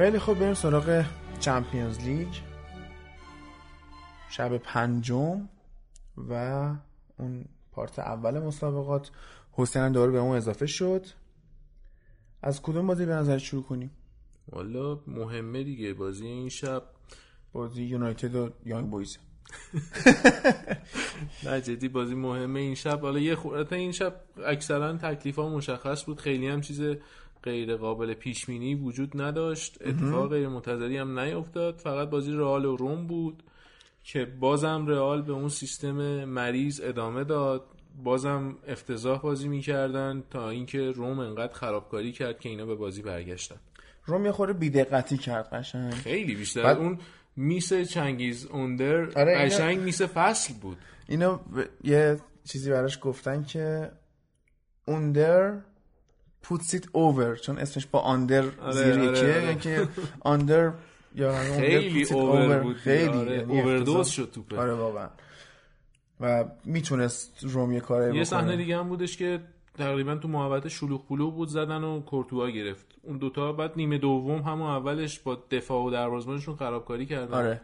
خیلی خوب بریم سراغ چمپیونز لیگ. شب پنجم و اون پارت اول مسابقات حسین دوباره به اون اضافه شد. از کدوم بازی به نظر شروع کنیم؟ والا مهمه دیگه بازی این شب. بازی یونایتد و یانگ بویز. نه جدی بازی مهمه این شب. حالا یه خورده این شب اکثرا تکلیف ها مشخص بود. خیلی هم چیز غیر قابل پیش بینی وجود نداشت. اتفاق غیر منتظری هم نیفتاد فقط بازی رئال و روم بود که بازم رئال به اون سیستم مریض ادامه داد. بازم افتضاح بازی می‌کردن تا اینکه روم انقدر خرابکاری کرد که اینا به بازی برگشتن. روم یه خورده بیدقتی کرد قشنگ. خیلی بیشتر. بعد- اون میس چنگیز اوندر آره، اینا- قشنگ میس فصل بود. اینو ب- یه چیزی براش گفتن که اوندر puts it over چون اسمش با آندر آره، زیر آره، یکیه آره. یعنی که آندر یا خیلی اوور. بود خیلی اووردوز. شد توپه آره واقعا و می‌تونست روم یه کاری یه صحنه دیگه هم بودش که تقریبا تو محوطه شلوغ پلو بود زدن و کورتوا گرفت اون دوتا بعد نیمه دوم همون اولش با دفاع و دروازه‌بانشون خرابکاری کردن آره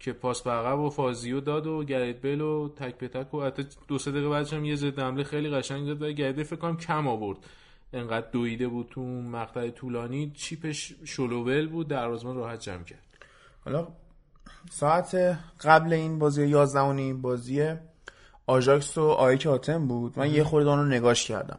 که پاس به عقب و فازیو داد و گرید بل و تک به تک و حتی دو سه دقیقه بعدش هم یه ضد حمله خیلی قشنگ داد و گرید فکر کنم کم آورد انقدر دویده بود تو مقطع طولانی چیپش شلوول بود دروازه‌بان راحت جمع کرد. حالا ساعت قبل این بازی 11 و نیم بازی آژاکس و آیک آتن بود من یه خورده رو نگاش کردم.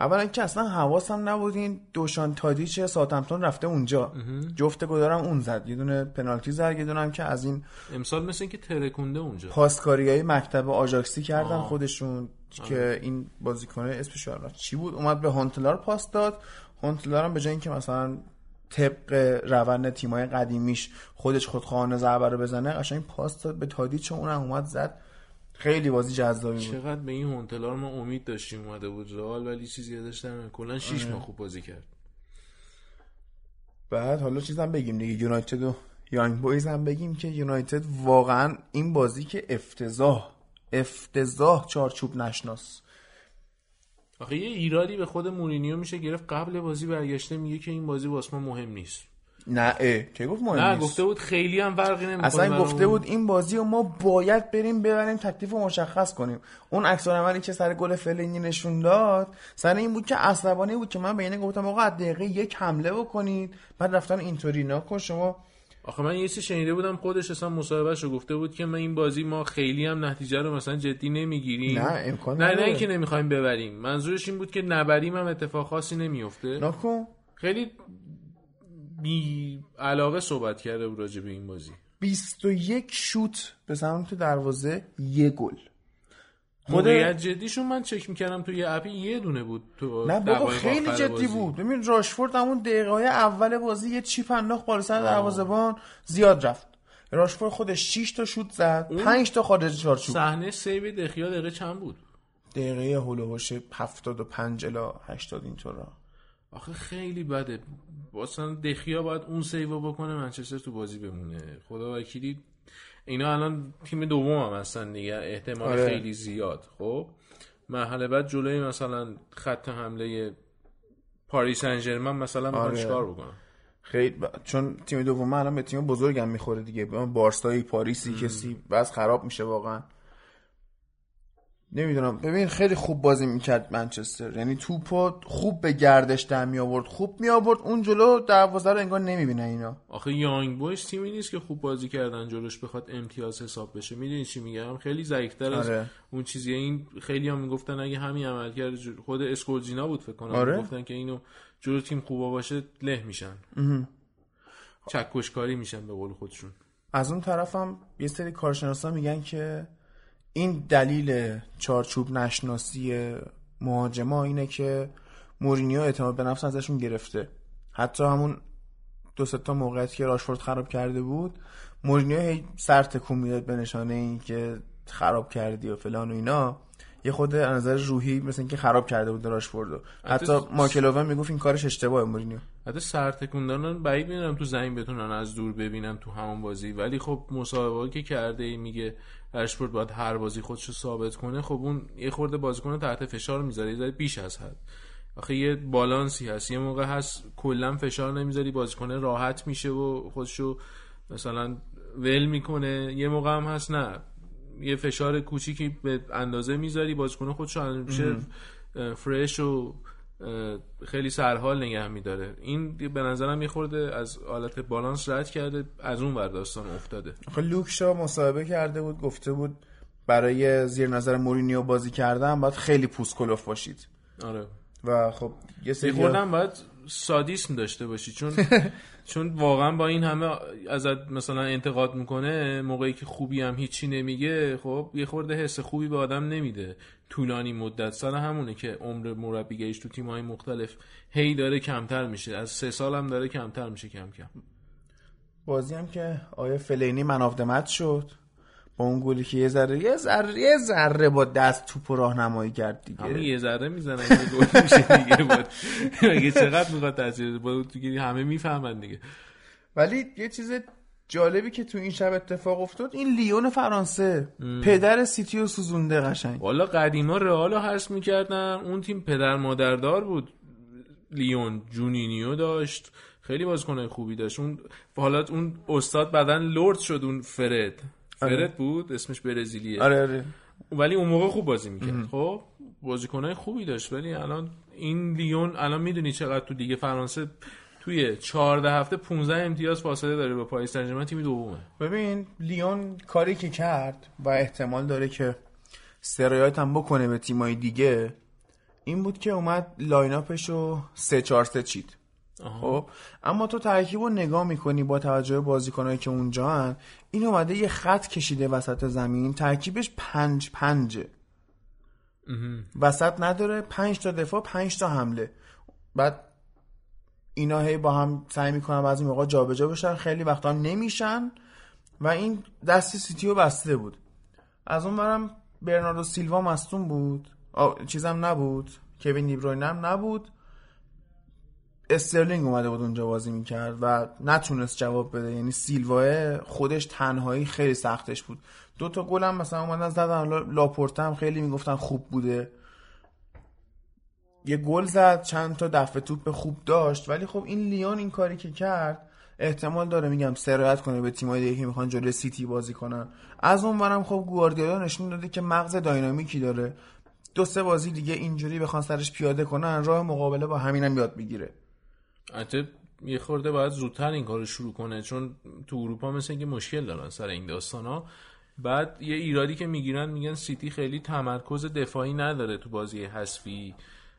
اولا که اصلا حواسم نبود این دوشان تادیچ ساتمتون رفته اونجا. جفت گدارم اون زد. یه دونه پنالتی زد یه دونه هم که از این امسال مثل اینکه ترکونده اونجا. پاسکاری های مکتب آژاکسی کردن آه. خودشون. که این بازیکنه اسمش یادم چی بود؟ اومد به هانتلار پاس داد. هانتلار هم به جای اینکه مثلا طبق روند تیمای قدیمیش خودش خودخواهانه ضربه رو بزنه قشنگ پاس داد به تادیچ اونم اومد زد. خیلی بازی جذابی بود. چقدر به این هونتلار ما امید داشتیم اومده بود رئال ولی چیزی نمیاد کلا 6 آره. ماه خوب بازی کرد. بعد حالا چیزم بگیم دیگه یونایتد و یانگ بویز هم بگیم که یونایتد واقعا این بازی که افتضاح افتضاح چارچوب نشناس. آخه یه ایرادی به خود مورینیو میشه گرفت قبل بازی برگشته میگه که این بازی واسه ما مهم نیست. نه اه که گفت مهم نه نیست. گفته بود خیلی هم فرقی نمی‌کنه اصلا گفته بود این بازی رو ما باید بریم ببریم تکلیف رو مشخص کنیم. اون عکس عملی که سر گل فلینی نشون داد سر این بود که عصبانی بود که من به اینه گفتم آقا از دقیقه یک حمله بکنید بعد رفتن اینطوری نکن شما آخه من یه چیزی شنیده بودم خودش اصلا مصاحبهش رو گفته بود که من این بازی ما خیلی هم نتیجه رو مثلا جدی نمی‌گیریم. نه امکان نه نه. اینکه نمی‌خوایم ببریم. منظورش این بود که نبریم هم اتفاق خاصی نمیفته نکن. خیلی بی علاقه صحبت کرده بود راجع به این بازی. 21 شوت به سمت دروازه یه گل. خود جدیشون من چک می‌کردم تو یه اپ یه دونه بود تو نه بابا خیلی جدی بازی. بود. ببین راشفورد همون دقیقه های اول بازی یه chip انداخت بالا سر دروازه‌بان زیاد رفت. راشفورد خودش 6 تا شوت زد 5 تا خارج چارچوب. صحنه save دخیا دقیقه چند بود؟ دقیقه هولوهوش 75 الی 80 اینطورا آخه خیلی بده. مثلا دخیا باید اون save بکنه منچستر تو بازی بمونه. خدا وکیلی اینا الان تیم دوم هم هستن دیگه. احتمال آره. خیلی زیاد. خب مرحله بعد جلوی مثلا خط حمله پاریس سن ژرمن مثلا آره. چیکار بکنن خیلی ب... چون تیم دوم الان به تیم بزرگم می‌خوره دیگه. بارسایی پاریسی کسی بس خراب میشه واقعا. نمی‌دونم. ببین خیلی خوب بازی می‌کرد منچستر. یعنی توپو خوب به گردش در می آورد خوب می آورد اون جلو دروازه رو انگار نمی‌بینه اینا. آخه یانگ بویز تیمی نیست که خوب بازی کردن جلوش بخواد امتیاز حساب بشه. می‌دونی چی میگم؟ خیلی ضعیف‌تر از آره. اون چیزیه. این خیلی هم می‌گفتن اگه همین عمل کرد خود اسکولجینا بود فکر کنم. آره. گفتن که اینو جلو تیم خوبا باشه له میشن. چکشکاری میشن به قول خودشون. از اون طرفم یه سری کارشناسا میگن که این دلیل چارچوب نشناسی مهاجما اینه که مورینیو اعتماد به نفس ازشون گرفته. حتی همون دو تا موقعیت که راشفورد خراب کرده بود مورینیو هی سر تکون می‌داد به نشانه این که خراب کردی و فلان و اینا. یه خود از نظر روحی مثل اینکه خراب کرده بود راشفوردو حتی ماکلوون می‌گفت این کارش اشتباهه مورینیو. حتی سر تکوندن بعید می‌دونم تو زمین بتونن از دور ببینن تو همون بازی. ولی خب مصاحبه که کرده میگه رشفورد باید هر بازی خودشو ثابت کنه خب اون یه خورده بازیکن رو تحت فشار می‌ذاره یه بیش از حد. آخه یه بالانسی هست یه موقع هست کلا فشار نمی‌ذاری بازیکن راحت میشه و خودشو مثلا ول می‌کنه یه موقع هم هست نه. یه فشار کوچیکی به اندازه می‌ذاری بازیکن خودشو میشه فرش و خیلی سرحال نگه میداره. این به نظرم یه خورده از حالت بالانس رد کرده از اون ور داستان افتاده. خب لوکشا مصاحبه کرده بود گفته بود برای زیر نظر مورینیو بازی کردن باید خیلی پوست کلوف باشید. آره. و خب یه سری خوردم باید سادیسم داشته باشی چون چون واقعا با این همه ازت مثلا انتقاد می‌کنه موقعی که خوبی هم هیچی نمیگه خب یه خورده حس خوبی به آدم نمیده. طولانی مدت سال همونه که عمر مربیگریش تو تیم‌های مختلف هی داره کمتر میشه. از سه سال هم داره کمتر میشه کم کم. بازی هم که آیا فلینی منافدمت شد. با اون گلی که یه ذره یه ذره یه ذره با دست توپ راهنمایی کرد دیگه. همه یه ذره می‌زنن یه گل میشه دیگه. بود اگه چقدر می‌خواد تاثیر با دیگه همه می‌فهمن دیگه. ولی یه چیز جالبی که تو این شب اتفاق افتاد این لیون فرانسه. پدر سیتی و سوزونده قشنگ. والا قدیما رئال رو حذف می‌کردن. اون تیم پدر مادردار بود. لیون جونینیو داشت. خیلی بازیکن خوبی داشت. اون حالا اون استاد بعدن لورد شد اون فرد. فرد آره. بود اسمش برزیلیه. آره آره. ولی اون موقع خوب بازی می‌کرد. خب بازیکنای خوبی داشت ولی الان این لیون الان می‌دونی چقدر تو دیگه فرانسه توی 14 هفته 15 امتیاز فاصله داره با پاریس سن تیم دومه. ببین لیون کاری که کرد و احتمال داره که سرایت هم بکنه به تیمای دیگه این بود که اومد line-up ش رو 3 4 3 چید. خب؟ اما تو ترکیب رو نگاه می‌کنی با توجه بازیکنایی که اونجا هستن این اومده یه خط کشیده وسط زمین ترکیبش پنج پنجه. وسط نداره پنج تا دفاع پنج تا حمله. بعد اینا هی با هم سعی می‌کنن بعضی موقع جابجا بشن خیلی وقتا نمیشن و این دست سیتی رو بسته بود. از اون برم برناردو سیلوا مصدوم بود. چیزم نبود. کوین دیبروینه هم نبود. استرلینگ اومده بود اونجا بازی می‌کرد و نتونست جواب بده. یعنی سیلوا خودش تنهایی خیلی سختش بود. دو تا گل هم مثلا اومدن زدن. لاپورت هم خیلی می‌گفتن خوب بوده. یه گل زد چند تا دفعه توپ خوب داشت. ولی خب این لیون این کاری که کرد احتمال داره میگم سرایت کنه به تیمای دیگه که می‌خوان جلوی سیتی بازی کنن. از اونورم خب گواردیولا نشون داده که مغز داینامیکی داره. دو سه بازی دیگه اینجوری بخوان سرش پیاده کنن راه مقابله با همینم یاد بگیره حتی یه خورده باید زودتر این کار شروع کنه چون تو اروپا مثل اینکه مشکل دارن سر این داستان ها بعد یه ایرادی که می‌گیرن میگن سیتی خیلی تمرکز دفاعی نداره تو بازی حذفی.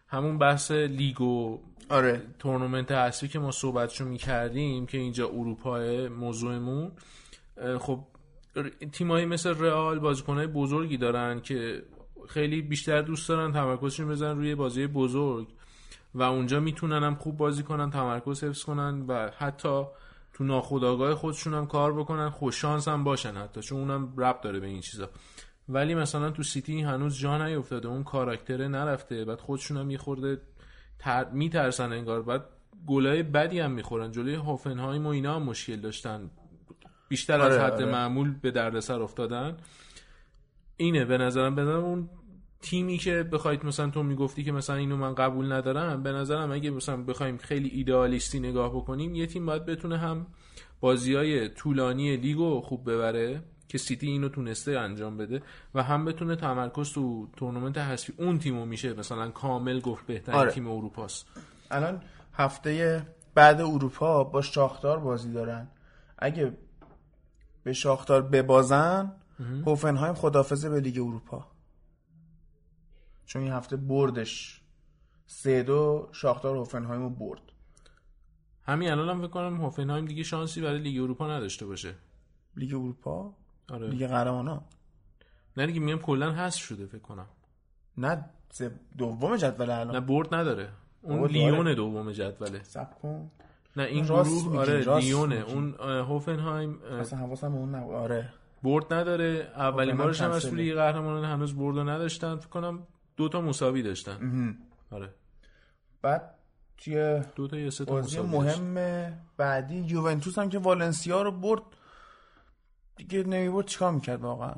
همون بحث لیگ و آره. تورنمنت حذفی که ما صحبتشو می‌کردیم که اینجا اروپا موضوعمون. خب تیمایی مثل رئال بازیکنهای بزرگی دارن که خیلی بیشتر دوست دارن تمرکزشون بزنن روی بازی بزرگ. و اونجا می‌تونن هم خوب بازی کنن تمرکز حفظ کنن و حتی تو ناخودآگاه خودشون هم کار بکنن خوششانس هم باشن حتی چون اونم رب داره به این چیزا. ولی مثلا تو سیتی هنوز جا نیفتاده اون کاراکتره نرفته بعد خودشون هم یه خورده تر... میترسن انگار بعد گلای بدی هم می‌خورن. جلوی هوفنهایم و اینا هم مشکل داشتن. بیشتر از آره، حد آره. معمول به دردسر افتادن. اینه به نظرم به اون تیمی که بخواید مثلا تو می‌گفتی که مثلا اینو من قبول ندارم به نظرم اگه مثلا بخوایم خیلی ایدئالیستی نگاه بکنیم یه تیم باید بتونه هم بازی های طولانی لیگو خوب ببره که سیتی اینو تونسته انجام بده و هم بتونه تمرکز تو تورنمنت حذفی اون تیمو میشه مثلا کامل گفت بهترین آره. تیم اروپاست. الان هفته بعد اروپا با شاختار بازی دارن. اگه به شاختار ببازن هوفنهایم خدافزه به لیگ اروپا. چون این هفته بردش. سه دو شاختار هوفنهایم رو برد. همین الان هم فکر کنم هوفنهایم دیگه شانسی برای لیگ اروپا نداشته باشه. لیگ اروپا؟ آره. لیگ قهرمانا؟ نه دیگه میگم کلا هست شده فکر کنم. نه دوم جدول الان. نه برد نداره. اون لیون دوم جدوله. سب کن. نه این گروه آره لیونه. اون هوفنهایم اصلا حواسم اون نبود. آره. برد نداره. اولین بارش هم از لیگ قهرمانان هنوز برد نداشتن. فکر کنم دو تا مساوی داشتن. آره. بعد توی دو تا یا سه تا بازی مهم بعدی یوونتوس هم که والنسیا رو برد. دیگه نمی‌برد چیکار می‌کرد واقعا؟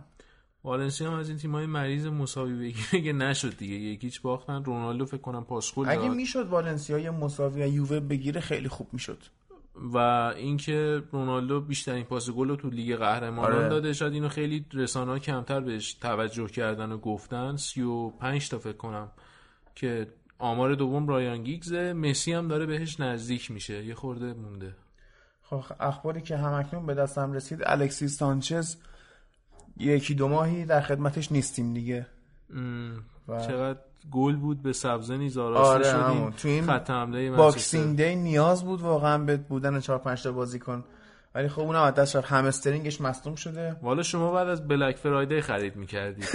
والنسیا هم از این تیمای مریض مساوی بگیره که نشد دیگه؟ یکیچ باختن؟ رونالدو فکر کنم پاسکول اگه می‌شد والنسیا یه مساوی یووه بگیره خیلی خوب می‌شد. و اینکه رونالدو بیشترین پاس گل رو تو لیگ قهرمانان آره. داده. شاید اینو خیلی رسانه‌ها کمتر بهش توجه کردن و گفتن. 35 تا فکر کنم که آمار دوم رایان گیگزه مسی هم داره بهش نزدیک میشه. یه خورده مونده. خب اخباری که همکنون به دستم رسید الکسیس سانچز یکی دو ماهی در خدمتش نیستیم دیگه. و- چقدر گل بود به سبزه نیز آره،. شدیم. تو این خط حمله. Boxing Day نیاز بود واقعا به بودن 4 5 تا بازیکن. ولی خب اونم از دست رفت. همسترینگش مصدوم شده. والا شما بعد از Black Friday خرید می‌کردید.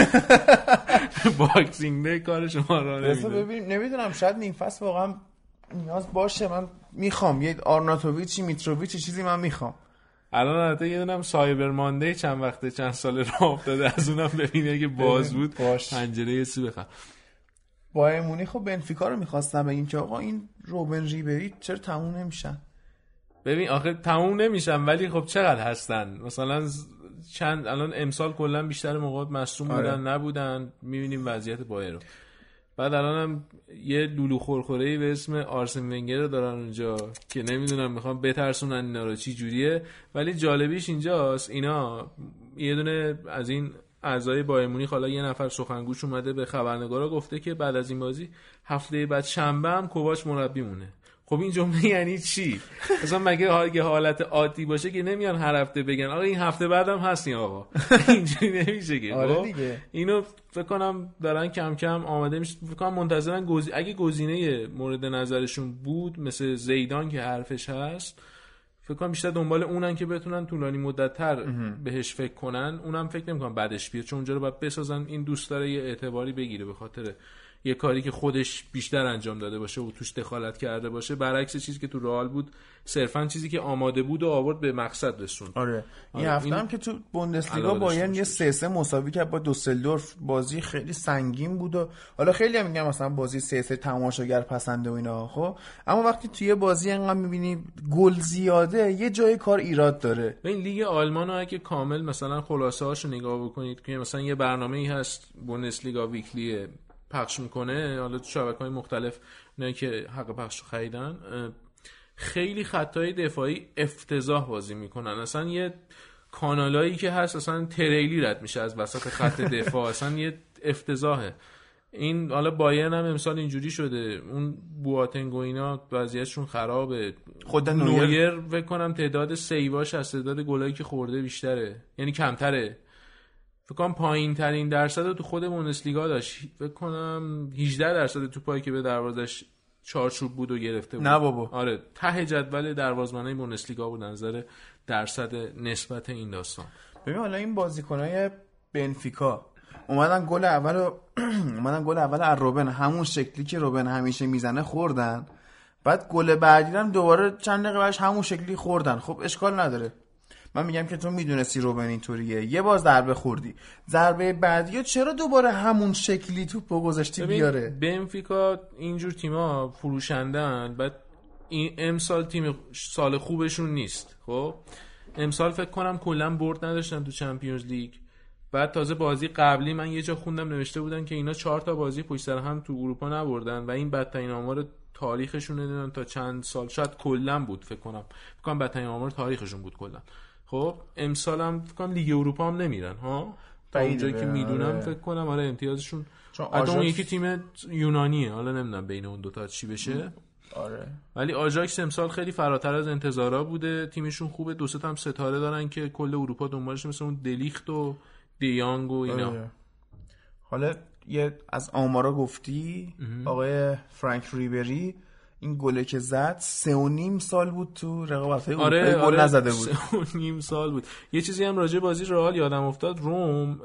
Boxing Day کار شما را نمیده ببین نمی‌دونم شاید نیم فصل واقعا نیاز باشه. من می‌خوام. یه آرناتوویچی میتروویچی چیزی من می‌خوام. الان البته یه دونم Cyber Monday چند وقته چند سال راه افتاده. از اونم ببینه که باز بود. پنجره یه سی بخر با مونیخ و بنفیکا رو می‌خواستم بگیم که آقا این روبن ریبری چرا تموم نمیشن؟ ببین آخه تموم نمیشن ولی خب چقدر هستن؟ مثلا چند الان امسال کلا بیشتر موقع مصوم آره. بودن نبودن. می‌بینیم وضعیت بایر رو. بعد الان هم یه لولو خورخوره به اسم آرسن ونگر رو دارن اونجا که نمی‌دونم می‌خوام بترسونن اینا رو چی جوریه. ولی جالبیش اینجاست اینا یه دونه از این اعضای بایر مونیخ حالا یه نفر سخنگوش اومده به خبرنگارا گفته که بعد از این بازی هفته بعد شنبه هم کوواچ مربی مونه خب این جمله یعنی چی مثلا مگه اگه حالت عادی باشه که نمیان هر هفته بگن آقا این هفته بعدم هستین آقا اینجوری نمیشه که آره خب؟ دیگه. اینو فکر کنم دارن کم کم آماده میشه فکر کنم منتظرن گزی... اگه گزینه مورد نظرشون بود مثل زیدان که حرفش هست فکر کنم بیشتر دنبال اونن که بتونن طولانی مدتتر بهش فکر کنن. اونم فکر نمی‌کنم بعدش بیاد چون اونجا رو باید بسازن. این دوست داره یه اعتباری بگیره به خاطر یه کاری که خودش بیشتر انجام داده باشه و توش دخالت کرده باشه برعکس چیزی که تو رئال بود صرفا چیزی که آماده بود و آورد به مقصد رسوند. آره. این آره، هفته این هم که تو بوندسلیگا داشته بایرن یه. سه سه مساوی کرد با دوسلدورف. بازی خیلی سنگین بود و حالا خیلی هم میگن مثلا بازی سه سه تماشاگر پسنده و اینا خب؟ اما وقتی توی بازی انقدر می‌بینی گل زیاده یه جای کار ایراد داره. این لیگ آلمان رو اگه کامل مثلا خلاصه هاشو نگاه بکنید که مثلا یه برنامه ای هست بوندسلیگا ویکلی پخش می‌کنه حالا تو شبکه های مختلف نه که حق پخش رو خریدن خیلی خطای دفاعی افتضاح بازی می‌کنن. اصلا یه کانالایی که هست اصلا تریلی رد میشه از وسط خط دفاع. اصلا یه افتضاحه. این حالا بایرن هم امسال اینجوری شده. اون بواتنگ و اینا وضعیتشون خرابه. خود نویر نویر فکر کنم تعداد سیواش از تعداد گلایی که خورده بیشتره. یعنی کمتره. فکر کنم پایین ترین درصد رو تو خود بوندسلیگا داشت. فکر کنم 18 درصد تو پایی که به دروازش چارچوب بود و گرفته بود. نه بابا. آره ته جدول دروازه‌بانای بوندسلیگا بود نظر درصد نسبت این داستان. ببین حالا این بازیکنای بنفیکا اومدن گل اول اومدن گل اول از روبن. همون شکلی که روبن همیشه می‌زنه خوردن. بعد گل بعدی هم دوباره چند دقیقه بعدش همون شکلی خوردن. خب اشکال نداره. من میگم که تو می‌دونستی روبن اینطوریه. یه باز ضربه خوردی. ضربه بعدی چرا دوباره همون شکلی توپو گذاشتی بیاره؟ بنفیکا اینجور تیما فروشندن بعد این امسال تیم سال خوبشون نیست خب؟ امسال فکر کنم کلا برد نداشتن تو چمپیونز لیگ. بعد تازه بازی قبلی من یه جا خوندم نوشته بودن که اینا چهار تا بازی پشت سر هم تو اروپا نبردن و این بدترین آمار تاریخشون نمی‌دونم تا چند سال. شاید کلا بود فکر کنم. فکر کنم بدترین آمار تاریخشون بود کلا. خب امسال هم فکر کنم لیگ اروپا هم نمیرن ها؟ تا اونجایی که برن، می‌دونم. فکر کنم آره امتیازشون چون حتی اون یکی تیم یونانیه حالا نمی‌دونم بین اون دوتا چی بشه. آره. ولی آژاکس امسال خیلی فراتر از انتظارا بوده. تیمشون خوبه. دو سه هم ستاره دارن که کل اروپا دنبالش مثل اون دلیخت و دیانگ و اینا. آره. حالا یه از آمارا گفتی آقای فرانک ریبری. این گله که زد سه و نیم سال بود تو رقابت های آره گل آره. نزده بود. سه و نیم سال بود. یه چیزی هم راجع بازی رئال یادم افتاد. روم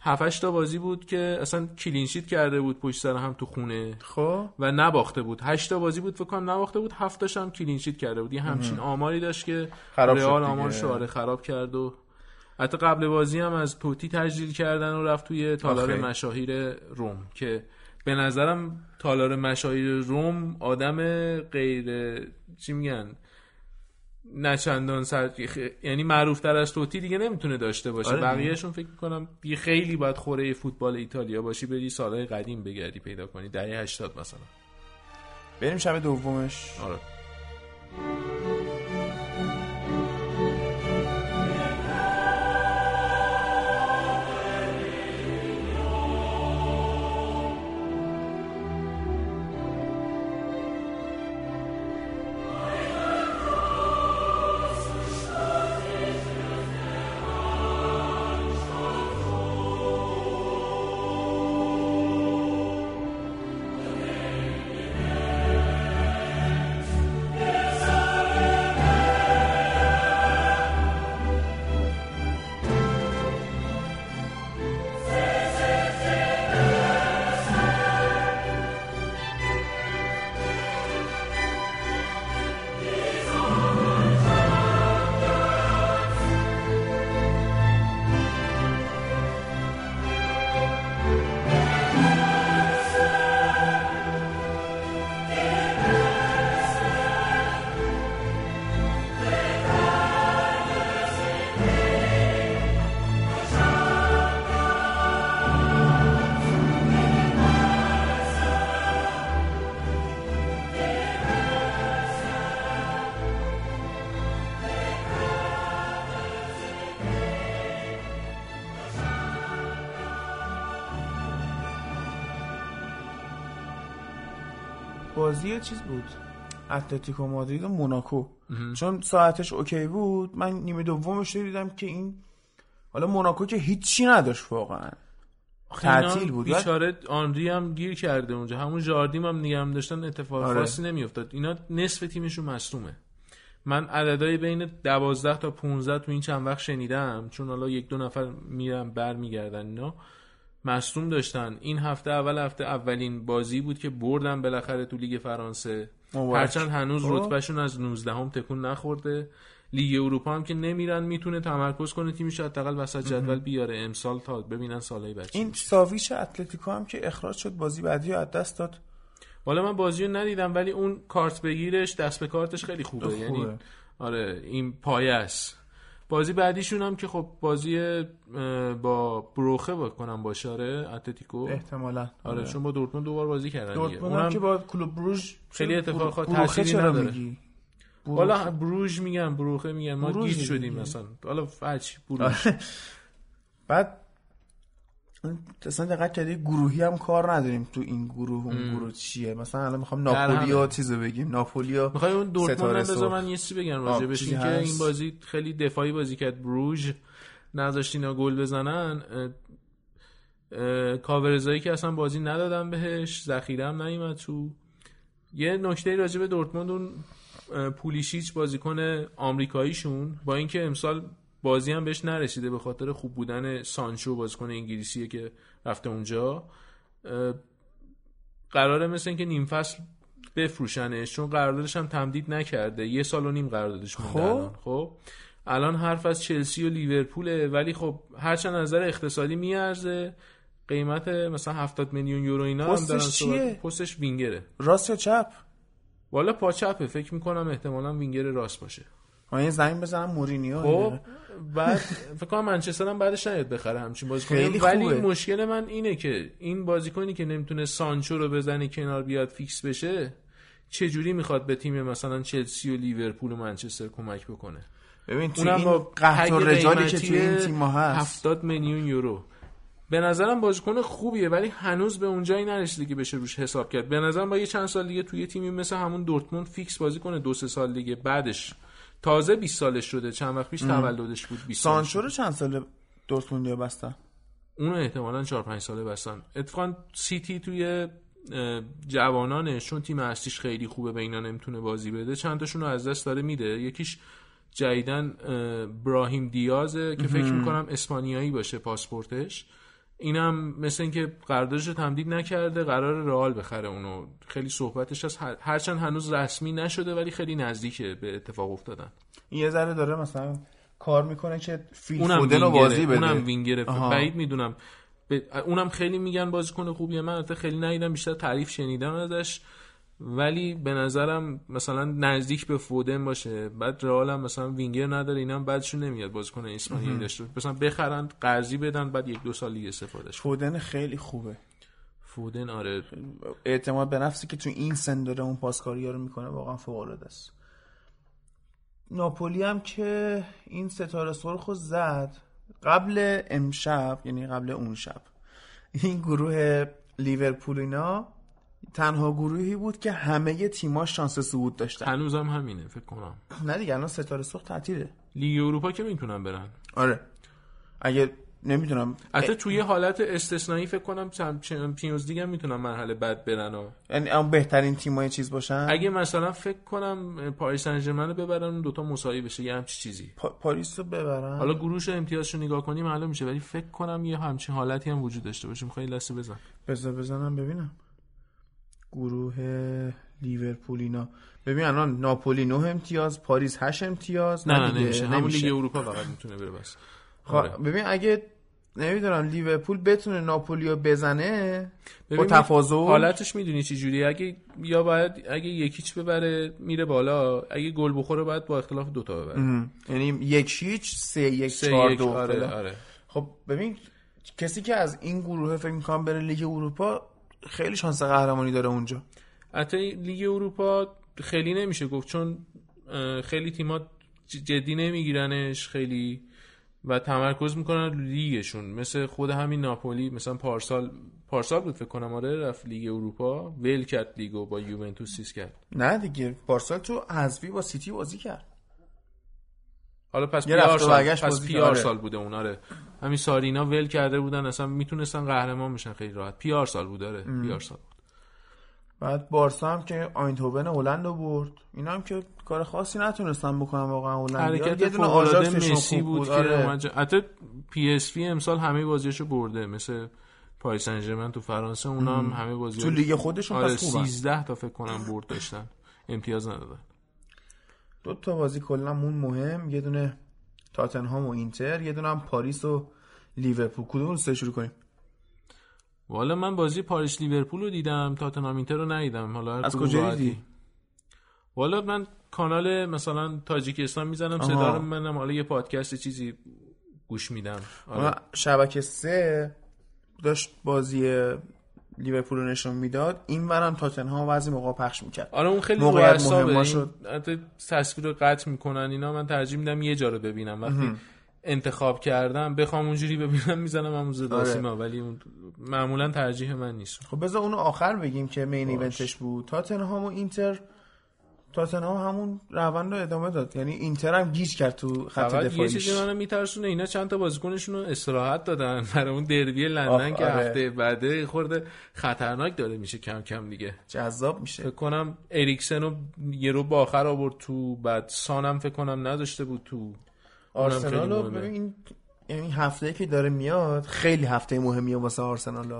هفتش تا بازی بود که اصلا clean sheet کرده بود پشت سر هم تو خونه. خب. و نباخته بود. هشت تا بازی بود فکر کنم نباخته بود. هفتاش هم clean sheet کرده بود. یه همچین آماری داشت که رئال. آمارش رو آره خراب کرد و حتی قبل بازی هم از توتی تجلیل کردن و رفت توی تالار. مشاهیر روم که به نظرم تالار مشاهیر روم آدم غیر چی میگن؟ نه چندان سر یعنی معروف تر از توتی دیگه نمی‌تونه داشته باشه. آره بقیهشون فکر کنم دیگه خیلی باید خوره فوتبال ایتالیا باشی بری سالهای قدیم بگردی پیدا کنی دهه 80 مثلا. بریم شب دومش. آره. بازی چیز بود. اتلتیکو مادرید و موناکو. چون ساعتش اوکی بود من نیمه دومش دیدم که این حالا موناکو که هیچی نداشت واقعا. تعطیل بود. بیچاره آنری هم گیر کرده اونجا. همون جاردیم هم نگه داشتن اتفاق آره. خاصی نمیافتاد. اینا نصف تیمشون مصدومه. من عددهای بین 12 تا 15 تو این چند وقت شنیدم چون حالا یک دو نفر میرن بر میگردن اینا. مصدوم داشتن. این هفته اول هفته اولین بازی بود که بردن بالاخره تو لیگ فرانسه. مبارک. هرچند هنوز خب. رتبهشون از 19 هم تکون نخورده. لیگ اروپا هم که نمیرن می‌تونه تمرکز کنه تیمش حداقل وسط جدول بیاره. امسال تا ببینن سالهای بعد چی این ساویچ اتلتیکو هم که اخراج شد بازی بعدی رو از دست داد. والا من بازی رو ندیدم ولی اون کارت بگیرش دست به کارتش خیلی خوبه, خوبه. یعنی آره این پایه است. بازی بعدیشون هم که خب بازی با بروخه بکنم باشه آره اتلتیکو. احتمالا. آره چون با دورتموند دوبار بازی کردن دورتموند هم که با کلوب بروژ خیلی اتفاقات بروخه تأثیری چرا نداره. والا بروژ میگن بروخه میگن ما گیج شدیم. مثلا. حالا فچ بروژ. بعد اصلا دقت کردی گروهی هم کار نداریم تو این گروه اون گروه چیه. مثلا الان می‌خوام ناپولی و. چیزو بگیم. ناپولی و می‌خوای اون دورتموند بذار. من یه چیزی بگم چیزی این که؟ این بازی خیلی دفاعی بازی کرد. بروژ نذاشت اینا گل بزنن. کاورزایی که اصلا بازی ندادن بهش. ذخیره هم نیومد تو. یه نکته راجع به دورتموند اون پولیشیچ بازیکن آمریکاییشون با اینکه امسال بازی هم بهش نرسیده به خاطر خوب بودن سانچو بازیکن انگلیسیه که رفته اونجا. قراره مثل اینکه نیم فصل بفروشنش چون قراردادش هم تمدید نکرده. یه سال و نیم قراردادش مونده خب. الان خب؟ الان حرف از چلسی و لیورپوله ولی خب هرچند نظر اقتصادی میارزه قیمت مثلا 70 میلیون یورو اینا هم دارن چیه؟ پستش وینگره. راست یا چپ؟ والا پا چپه فکر می‌کنم احتمالا وینگر راست باشه. یه زنگ بزنم مورینیو خب بعد فکر کنم منچستر هم بعدش نیاد بخره همچین بازیکن ولی خوبه. مشکل من اینه که این بازیکنی که نمی‌تونه سانچو رو بزنه کنار بیاد فیکس بشه چه جوری می‌خواد به تیم مثلا چلسی و لیورپول و منچستر کمک بکنه؟ ببین تو اونم این با قحط‌الرجالی که تو این تیم هست. 70 میلیون یورو. به نظرم بازیکن خوبیه ولی هنوز به اونجایی نرسیده که بشه روش حساب کرد. به نظرم با یه چند سال دیگه توی تیمی مثل همون دورتموند فیکس بازی کنه دو سه سال دیگه بعدش تازه 20 سالش شده. چند وقت پیش تولدش بود 20 سالش سانچو رو چند سال دورتموندیا بستن؟ اونو احتمالا 4 5 ساله بستن. اتفاقا سیتی توی اه، جوانانش چون تیم اصلیش خیلی خوبه به اینا نمی‌تونه بازی بده. چند تاشون رو از دست داره میده. یکیش جدیدن اه، براهیم دیازه که فکر می‌کنم اسپانیایی باشه پاسپورتش. اینم مثل اینکه قراردادش رو تمدید نکرده قرار رئال بخره اونو. خیلی صحبتش هست. هر- هرچند هنوز رسمی نشده ولی خیلی نزدیکه به اتفاق افتادن. این یه ذره داره مثلا کار می‌کنه که فیل اونم فودن رو بازی بده. اونم وینگره. بعید می‌دونم. ب... اونم خیلی میگن بازیکن خوبیه. من البته خیلی ندیدم بیشتر تعریف شنیدم ازش. ولی به نظرم مثلا نزدیک به فودن باشه بعد رئال هم مثلا وینگر نداره اینا هم بعدشون نمیاد بازیکن اسپانیایی داشته مثلا بخرن قرضی بدن بعد یک دو سال دیگه استفادهش فودن خیلی خوبه. فودن آره. اعتماد به نفسی که تو این سن داره اون پاسکاری رو می‌کنه واقعا فوق العاده است. ناپولی هم که این ستاره سرخ زد قبل امشب یعنی قبل اون شب این گروه لیورپول اینا تنها گروهی بود که همه تیماش شانس صعود داشتن. هنوزم همینه فکر کنم. نه دیگه الان ستاره سرخ تعطیله. لیگ اروپا که می‌تونن برن؟ آره. اگه نمی‌دونم. حتی توی حالت استثنایی فکر کنم چمپیونز لیگ هم می‌تونن مرحله بعد برن و یعنی اون بهترین تیمای چیز باشن؟ اگه مثلا فکر کنم پاریس سن ژرمن رو ببرن دوتا مساوی بشه یه همچی چیزی. پا... پاریس رو ببرن؟ حالا گروهش امتیازشو نگاه کنیم معلوم میشه ولی فکر کنم یه همچین حالتی هم وجود داشته باشه. می‌خوای لسه بزن. بذار بزنم ببینم. گروه لیورپول اینا. ببین الان ناپولی 9 امتیاز پاریس 8 امتیاز. نه نه نمیشه. همون لیگ اروپا فقط می‌تونه بره بس. خب ببین اگه نمی‌دونم لیورپول بتونه ناپولی رو بزنه با تفاضل حالتش می‌دونی چی جوری اگه یا باید اگه یکیچ ببره میره بالا. اگه گل بخوره باید با اختلاف دوتا ببره. یعنی یک هیچ سه یک چهار دو آره آره. خب ببین کسی که از این گروه فکر می‌کنم بره لیگ اروپا خیلی شانس قهرمانی داره اونجا. حتی لیگ اروپا خیلی نمیشه گفت چون خیلی تیمات جدی نمیگیرنش خیلی و تمرکز می‌کنن رو لیگشون. مثل خود همین ناپولی مثلا پارسال پارسال بود فکر کنم آره رفت لیگ اروپا. ول کرد لیگو با یوونتوس سیس کرد. نه دیگه پارسال تو حذفی با سیتی بازی کرد. حالا پس پیار سال پس پیار سال بوده اون آره. همین سارینا ول کرده بودن اصلا می‌تونستن قهرمان بشن خیلی راحت. پیار سال بود آره. پیار سال. بود بعد بارسا هم که آینتوون هلند رو برد. اینا هم که کار خاصی نتونستن بکنن واقعا هلند حرکت یه دونه خوب بود, بود آره. که حتی پی اس وی امسال همه بازیشو برده مثل پاریس سن ژرمن تو فرانسه اونا هم همه بازی تو لیگ خودشون آره پس خوبن. 13 تا فکر کنم برد داشتن. امتیاز ندادن. دو تا بازی کلا مون مهم یه دونه تاتنهام و اینتر یه دونه هم پاریس و لیورپول. کدوم رو شروع کنیم؟ والا من بازی پاریس لیورپول رو دیدم تاتنهام اینتر رو ندیدم. حالا از کجا دیدی؟ والا من کانال مثلا تاجیکستان می‌زنم صدا رو منم. حالا یه پادکست چیزی گوش میدم. آره. شبکه سه داشت بازی لیورپول رو نشون می‌داد این برم تاتنهام وضعی موقع پخش می‌کرد. آره اون خیلی موقعیت مهم شد. تصویر رو قطع می‌کنن اینا من ترجیح میدم یه جا رو ببینم. وقتی انتخاب کردم بخوام اونجوری ببینم می‌زنم همون زداسیما آره. ولی اون معمولا ترجیح من نیست. خب بذار اونو آخر بگیم که مین ایونتش بود. تاتنهام و اینتر تاتنهام همون روند رو ادامه داد. یعنی اینتر هم گیج کرد تو خط دفاعیش یه چیزی منو میترسونه اینا چند تا بازیکنشون رو استراحت دادن. برای اون دربی لندن که آره. هفته بعده خورده خطرناک داره میشه کم کم دیگه. جذاب میشه. فکر کنم اریکسن رو یه رو با آخر آورد تو بعد سانم فکر کنم نداشته بود تو. آرسنال رو ببین یعنی هفته که داره میاد خیلی هفته مهمیه واسه آرسنال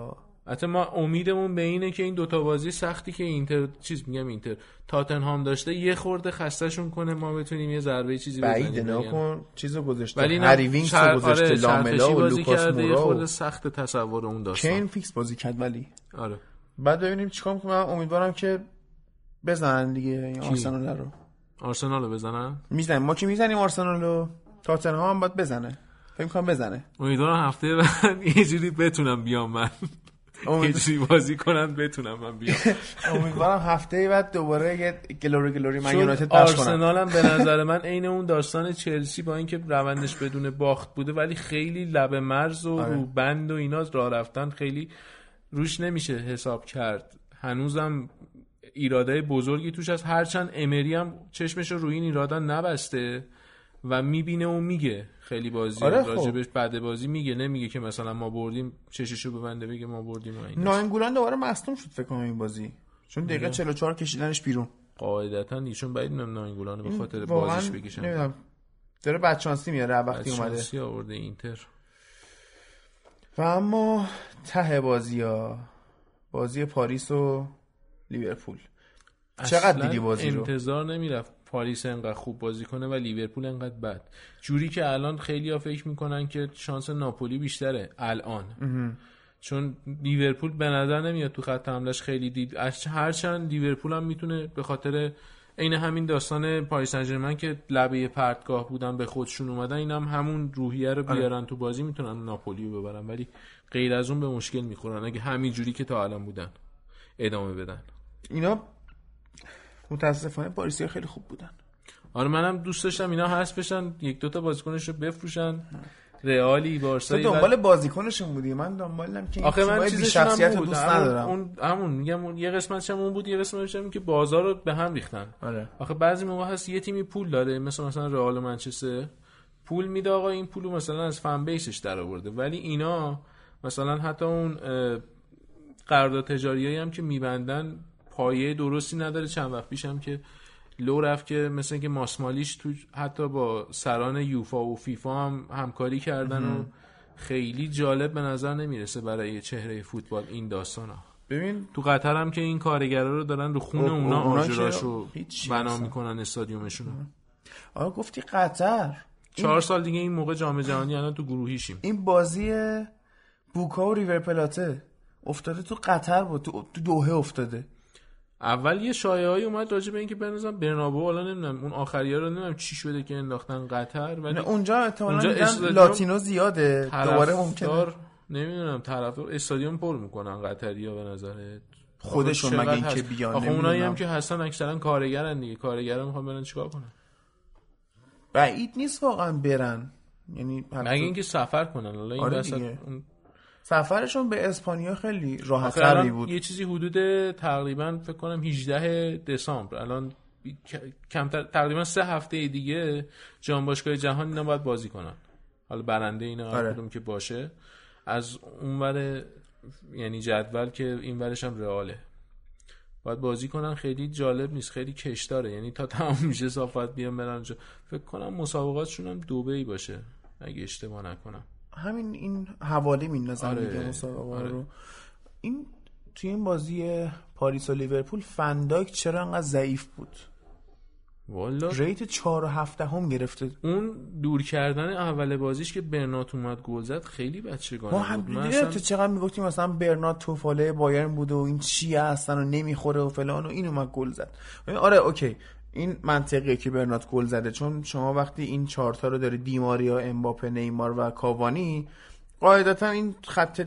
حتی ما امیدمون به اینه که این دوتا بازی سختی که اینتر چیز میگم اینتر تاتنهام داشته یه خورده خستهشون کنه ما بتونیم یه ضربه چیزی بزنیم. بعید نکن چیزو گذاشته. ولی هری رو گذاشته آره لاملا و لوکاس مورا یه خورده سخت تصور اون داستان. کین فیکس بازی کرد ولی. آره. بعد ببینیم چیکار کنم امیدوارم که بزنن دیگه این آرسنال رو. آرسنال رو بزنن؟ می‌زنیم ما که می‌زنیم آرسنال رو؟ تاتنهام هم باید بزنه. فکر کنم بزنه. امیدوارم هفته بعد یه جوری بتونم بیام من. امید... بازی کنن بتونم من بیام. امیدوارم هفته بعد دوباره یه Glory Glory Man United آرسنال هم به نظر من عین اون داستان چلسی با اینکه روندش بدون باخت بوده ولی خیلی لب مرز و آره. رو بند و اینا راه رفتن خیلی روش نمیشه حساب کرد. هنوزم ایراده بزرگی توش هست. هرچند امری هم چشمش رو روی این ایرادا نبسته. و می‌بینه و میگه. خیلی بازی آره خب. راجبش بعد بازی میگه. نمیگه که مثلا ما بردیم چششو ببنده بگه ما بردیم ناینگولان دوباره مصدوم شد فکر کنم این بازی. چون دقیقه 44 کشیدنش بیرون. قاعدتا ایشون بعید نم ناینگولان به خاطر بازیش بکشن. نمی‌دونم. داره بچانسی میاره وقتی اومده. بچانسی آورده اینتر. و اما ته بازی ها بازی پاریس و لیورپول. چقدر دیدی بازی رو؟ انتظار نمی‌رفت. پاریس انقدر خوب بازی کنه و لیورپول انقدر بد. جوری که الان خیلی ها فکر می‌کنن که شانس ناپولی بیشتره الان. چون لیورپول به نظر نمیاد تو خط حملش خیلی دید. هرچند لیورپول هم می‌تونه به خاطر عین همین داستان پاریس سن که لبه پرتگاه بودن به خودشون اومدن این هم همون روحیه رو بیارن آره. تو بازی می‌تونن ناپولی رو ببرن. ولی غیر از اون به مشکل می‌خورن. اگه همین جوری که تا الان بودن. ادامه بدن. اینا متاسفانه پاریسی خیلی خوب بودن. آره منم دوست داشتم اینا هست بشن یک دوتا بازیکنش رو بفروشن. رئالی بارسایی تو دنبال بازیکنشون بودی؟ من دنبالم که آخه من چیز شخصیت بود. دوست ندارم. اون همون میگم اون یه قسمتش اون بود یه قسمتش هم که بازار رو به هم ریختن. آره. آخه بعضی موقع هست یه تیمی پول داره مثل مثلا رئال منچستر. پول میده آقا این پولو مثلا از فن بیسش در آورده ولی اینا مثلا حتی اون قرارداد تجاریایی هم که میبندن پایه درستی نداره. چند وقت پیشم که لو رفت که مثل که ماسمالیش تو حتی با سران یوفا و فیفا هم همکاری کردن و خیلی جالب به نظر نمی‌رسه برای چهره فوتبال این داستان ها ببین تو قطر هم که این کارگرا رو دارن رو خون اونا آجراشو بنا می‌کنن استادیومشون آره گفتی قطر. چهار سال دیگه این موقع جام جهانی الان تو گروهیشیم این بازی بوکا و ریور پلاته افتاده تو قطر بود. تو دوهه افتاده. اول یه شایعه اومد راجع به اینکه بنظرم برنابو حالا نمی‌دونم اون آخریه رو نمی‌دونم چی شده که انداختن قطر ولی اونجا احتمالاً لاتینو زیاده دوباره ممکنه. نمی‌دونم طرفدار استادیوم پر می‌کنن قطریا به نظر خودشون مگه اینکه بیان آخه اونایی هم که هستن اکثرا کارگرن دیگه کارگرا می‌خوان برن چیکار کنن؟ بعید نیست واقعا برن. یعنی مگه اینکه سفر کنن حالا این آره اون سفرشون به اسپانیا خیلی راحت بود. یه چیزی حدود تقریبا فکر کنم 18 دسامبر. الان کمتر تقریبا سه هفته دیگه جام باشگاه جهان اینا باید بازی کنن. حالا برنده اینا آره. که باشه. از اونور یعنی جدول که این ورش هم رئاله. باید بازی کنن. خیلی جالب نیست. خیلی کش داره یعنی تا تمام میشه صافت بیان برن فکر کنم مسابقاتشون هم دوبه باشه. اگه اشتباه نکنم. همین این حوالی میندازن آره. دیگه مسابقه آره. رو. این توی این بازی پاریس و لیورپول فنداک چرا انقدر ضعیف بود؟ والا ریت 4 و 7 هم گرفته. اون دور کردن اول بازیش که برنات اومد گل زد خیلی بچگانه ما هم بود تو چقدر می‌گفتیم مثلا برنات توفاله بایرن بود و این چیه هستن و نمی‌خوره و فلان و این اومد گل زد. آره اوکی. این منطقیه که برنات گل زده. چون شما وقتی این چهارتا رو داره دیماریا امباپه نیمار و کاوانی قاعدتا این خط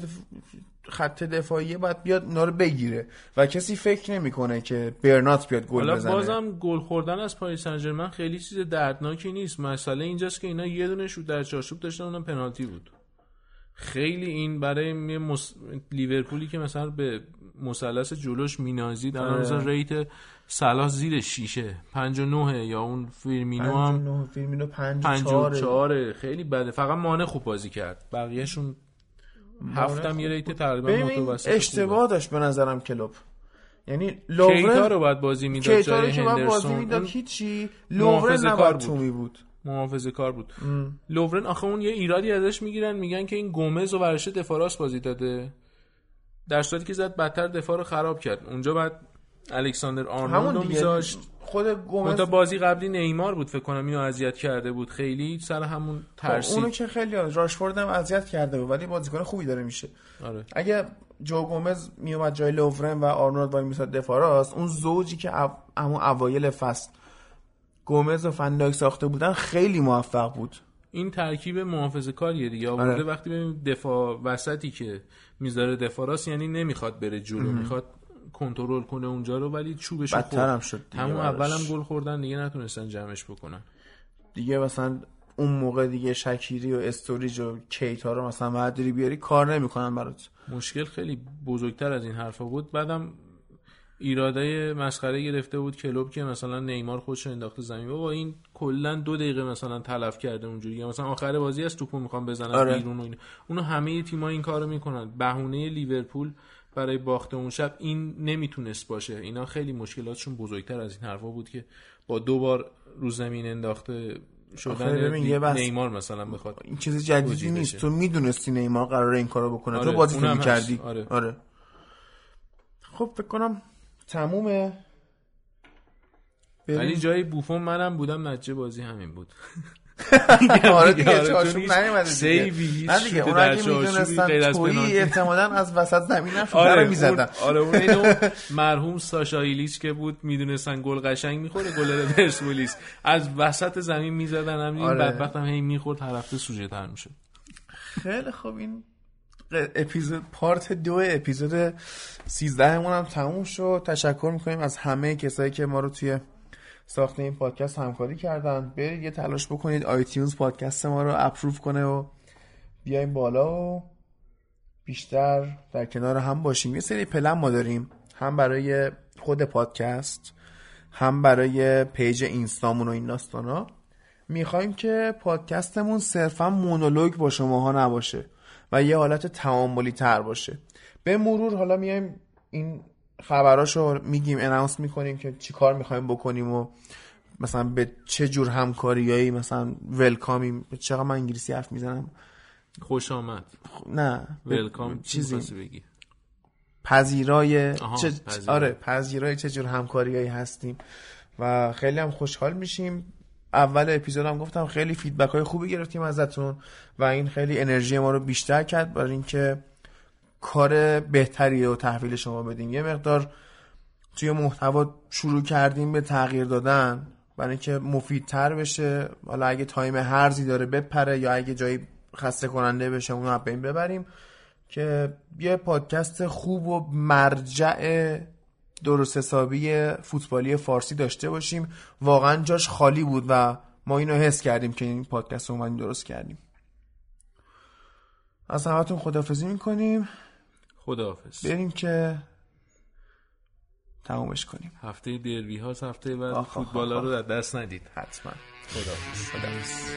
خط دفاعی باید بیاد اینا رو بگیره. و کسی فکر نمی‌کنه که برنات بیاد گل بزنه. بازم گل خوردن از پاریس سن خیلی چیز دردناکی نیست. مسئله اینجاست که اینا یه دونه شوت در چارچوب داشتن اونم پنالتی بود. خیلی این برای مس... لیورپولی که مثلا به مثلث جلوش مینازید الان مثلا آره. rate صلاح زیر شیشه. 59 یا اون فیرمینو هم فیرمینو 54 خیلی بده. فقط مانه خوب بازی کرد. بقیهشون هفتم یه rate تقریبا متوسط اشتباه داشت به نظرم کلوب یعنی لوورن کیتا رو باید بازی می‌داد جای هندرسون بازی می‌داد هیچی لوورن نباید تومی بود. محافظه کار بود. ام. لوورن آخه اون یه ایرادی ازش می‌گیرن. میگن که این گومز و ورشه دفاع بازی داده. در صورتی که زد بدتر دفاع رو خراب کرد. اونجا بعد الکساندر آرنولد میذاشت. خود گومز بازی قبلی نیمار بود فکر کنم اینو اذیت کرده بود. خیلی سر همون خب، ترسی اونو که خیلی راشفورد هم اذیت کرده بود ولی بازیکن خوبی داره میشه. آره. اگه جو گومز میومد جای لوورن و آرنولد وای میساد دفاع راست اون زوجی که همون اوایل فصل گومز و فنداک ساخته بودن خیلی موفق بود. این ترکیب محافظه کاریه دیگه. آورده آره. وقتی ببینیم دفاع وسطی که می‌ذاره دفاع راست یعنی نمی‌خواد بره جلو می‌خواد کنترل کنه اونجا رو ولی چوبش بدتر شد همون اولم گل خوردن دیگه نتونستن جمعش بکنن. دیگه مثلا اون موقع دیگه شکیری و استوریج و کیتا رو مثلا بعد بیاری کار نمی‌کنن برات. مشکل خیلی بزرگتر از این حرفا بود. بعدم ایراده مسخره گرفته بود. کلوب که مثلا نیمار خودش انداخته زمین. بابا این کلا دو دقیقه مثلا تلف کرده اونجوری. مثلا آخر بازی از توپو می‌خوام بزنن آره. بیرون و این اونو همه تیم‌ها این کارو می‌کنن. بهونه لیورپول برای باخت اون شب این نمی‌تونست باشه. اینا خیلی مشکلاتشون بزرگتر از این حرفا بود که با دو بار رو زمین انداخته شدن نیمار مثلا بخواد این چیز جدیدی نیست. تو می‌دونستی نیمار قراره این کارو بکنه. آره. تو بازی کردی آره. آره. خب فکر کنم تمومه. ولی جای بوفون منم بودم نتیجه بازی همین بود. آره دیگه چارچوب نیومده دیگه. سیوی، نه دیگه شوت اون در اگه می‌دونستن تویی. احتمالاً از وسط زمین هم آره می‌زدن. آره اون اینو مرحوم ساشا ایلیچ که بود می‌دونستن گل قشنگ می‌خوره گل پرسپولیس از وسط زمین می‌زدن هم این آره. بدبخت هم هی می‌خورد هر هفته سوژه تر می‌شد. خیلی خوب این اپیزود پارت دو اپیزود 13 مون هم تموم شد. تشکر می‌کنیم از همه کسایی که ما رو توی ساخت این پادکست همکاری کردن. برید یه تلاش بکنید. آیتیونز پادکست ما رو اپروف کنه و بیایم بالا و بیشتر در کنار هم باشیم. یه سری پلن ما داریم. هم برای خود پادکست هم برای page اینستامون و این داستانا. می‌خوایم که پادکستمون صرفا مونولوگ با شماها نباشه و یه حالت تعاملی تر باشه. به مرور حالا میایم این خبراشو میگیم announce می‌کنیم که چی کار می‌خوایم بکنیم و مثلا به چه جور همکاریایی مثلا welcome یم چقدر من انگلیسی حرف می‌زنم؟ خوش آمد. نه welcome چیزی. بگی؟ پذیرای چه... پذیرای. آره پذیرای چه جور همکاریایی هستیم. و خیلی هم خوشحال میشیم. اول اپیزود هم گفتم خیلی feedback های خوبی گرفتیم ازتون و این خیلی انرژی ما رو بیشتر کرد برای اینکه کار بهتری رو تحویل شما بدیم یه مقدار توی محتوا شروع کردیم به تغییر دادن. برای اینکه مفیدتر بشه. حالا اگه time هرزی داره بپره یا اگه جایی خسته کننده بشه اون رو از بین ببریم. که یه پادکست خوب و مرجع درست حسابی فوتبالی فارسی داشته باشیم. واقعا جاش خالی بود و ما اینو حس کردیم که این پادکست رو اومدیم درست کردیم. از همتون خدافزی می‌کنیم. خداحافظ. بریم که تمومش کنیم. هفته دروی هاست هفته بعد فوتبال آخ، رو در دست ندید. حتما. خداحافظ. خداحافظ.